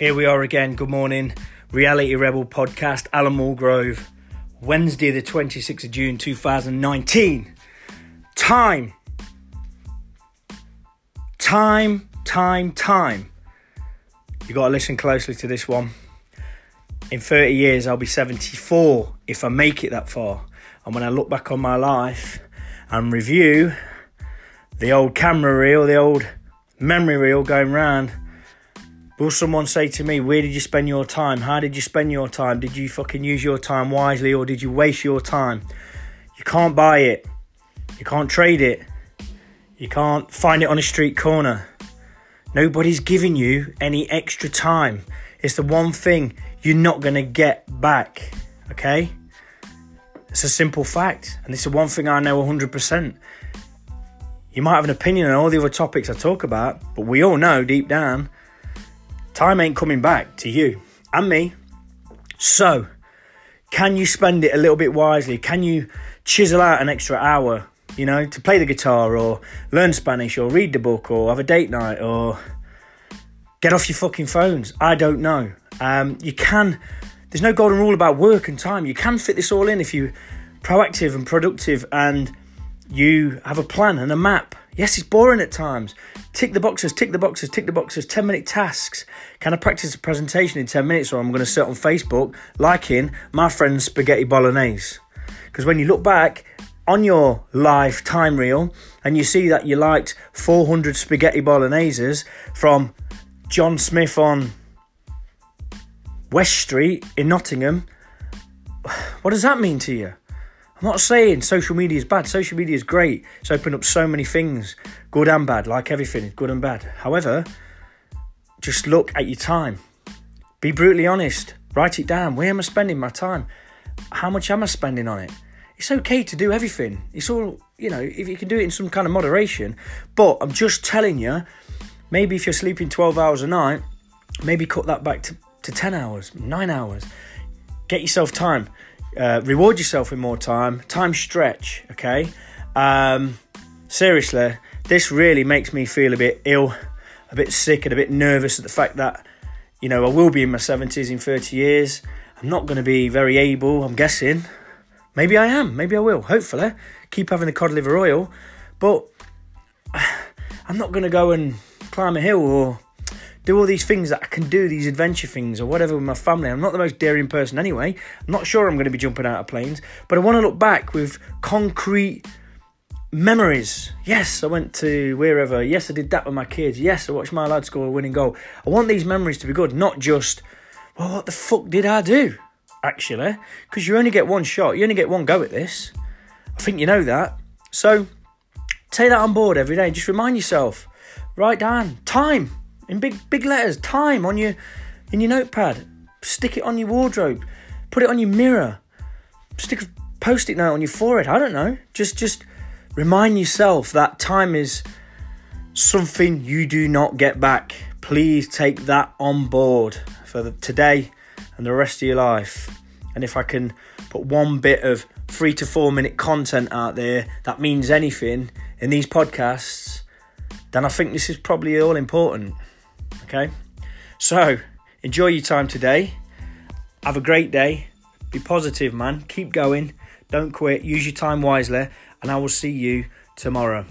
Here we are again. Good morning. Reality Rebel podcast, Alan Mulgrove. Wednesday, the 26th of June 2019. Time. Time, time, time. You got to listen closely to this one. In 30 years, I'll be 74 if I make it that far. And when I look back on my life and review the old camera reel, the old memory reel going round, will someone say to me, Where did you spend your time? How did you spend your time? Did you fucking use your time wisely or did you waste your time? You can't buy it, you can't trade it, you can't find it on a street corner. Nobody's giving you any extra time. It's the one thing you're not going to get back, okay? It's a simple fact, and it's the one thing I know 100%. You might have an opinion on all the other topics I talk about, but we all know deep down, time ain't coming back to you and me. So, can you spend it a little bit wisely? Can you chisel out an extra hour, you know, to play the guitar or learn Spanish or read the book or have a date night or get off your fucking phones? I don't know. Um, you can, there's no golden rule about work and time. You can fit this all in if you're proactive and productive and you have a plan and a map. Yes, it's boring at times. Tick the boxes, tick the boxes, tick the boxes. 10 minute tasks. Can I practice a presentation in 10 minutes or I'm going to sit on Facebook liking my friend's spaghetti bolognese? Because when you look back on your life time reel and you see that you liked 400 spaghetti bologneses from John Smith on West Street in Nottingham, what does that mean to you? I'm not saying social media is bad. Social media is great. It's opened up so many things, good and bad, like everything, good and bad. However, just look at your time. Be brutally honest. Write it down. Where am I spending my time? How much am I spending on it? It's okay to do everything. It's all, you know, if you can do it in some kind of moderation. But I'm just telling you, maybe if you're sleeping 12 hours a night, maybe cut that back to, to 10 hours, 9 hours. Get yourself time. Uh, reward yourself with more time. Time stretch, okay? Um, seriously, this really makes me feel a bit ill, a bit sick, and a bit nervous at the fact that, you know, I will be in my 70s in 30 years. I'm not going to be very able, I'm guessing. Maybe I am, maybe I will, hopefully. Keep having the cod liver oil. But I'm not going to go and climb a hill or do all these things that I can do, these adventure things or whatever with my family. I'm not the most daring person anyway. I'm not sure I'm going to be jumping out of planes, but I want to look back with concrete memories. Yes, I went to wherever. Yes, I did that with my kids. Yes, I watched my lad score a winning goal. I want these memories to be good, not just, well, what the fuck did I do? Actually, because you only get one shot, you only get one go at this. I think you know that. So take that on board every day. Just remind yourself. Write down time in big big letters. Time on your in your notepad. Stick it on your wardrobe. Put it on your mirror. Stick a post-it note on your forehead. I don't know. Just just remind yourself that time is something you do not get back. Please take that on board for the, today and the rest of your life. And if I can put one bit of three to four minute content out there that means anything in these podcasts, then I think this is probably all important. Okay? So, enjoy your time today. Have a great day. Be positive, man. Keep going. Don't quit. Use your time wisely. And I will see you tomorrow.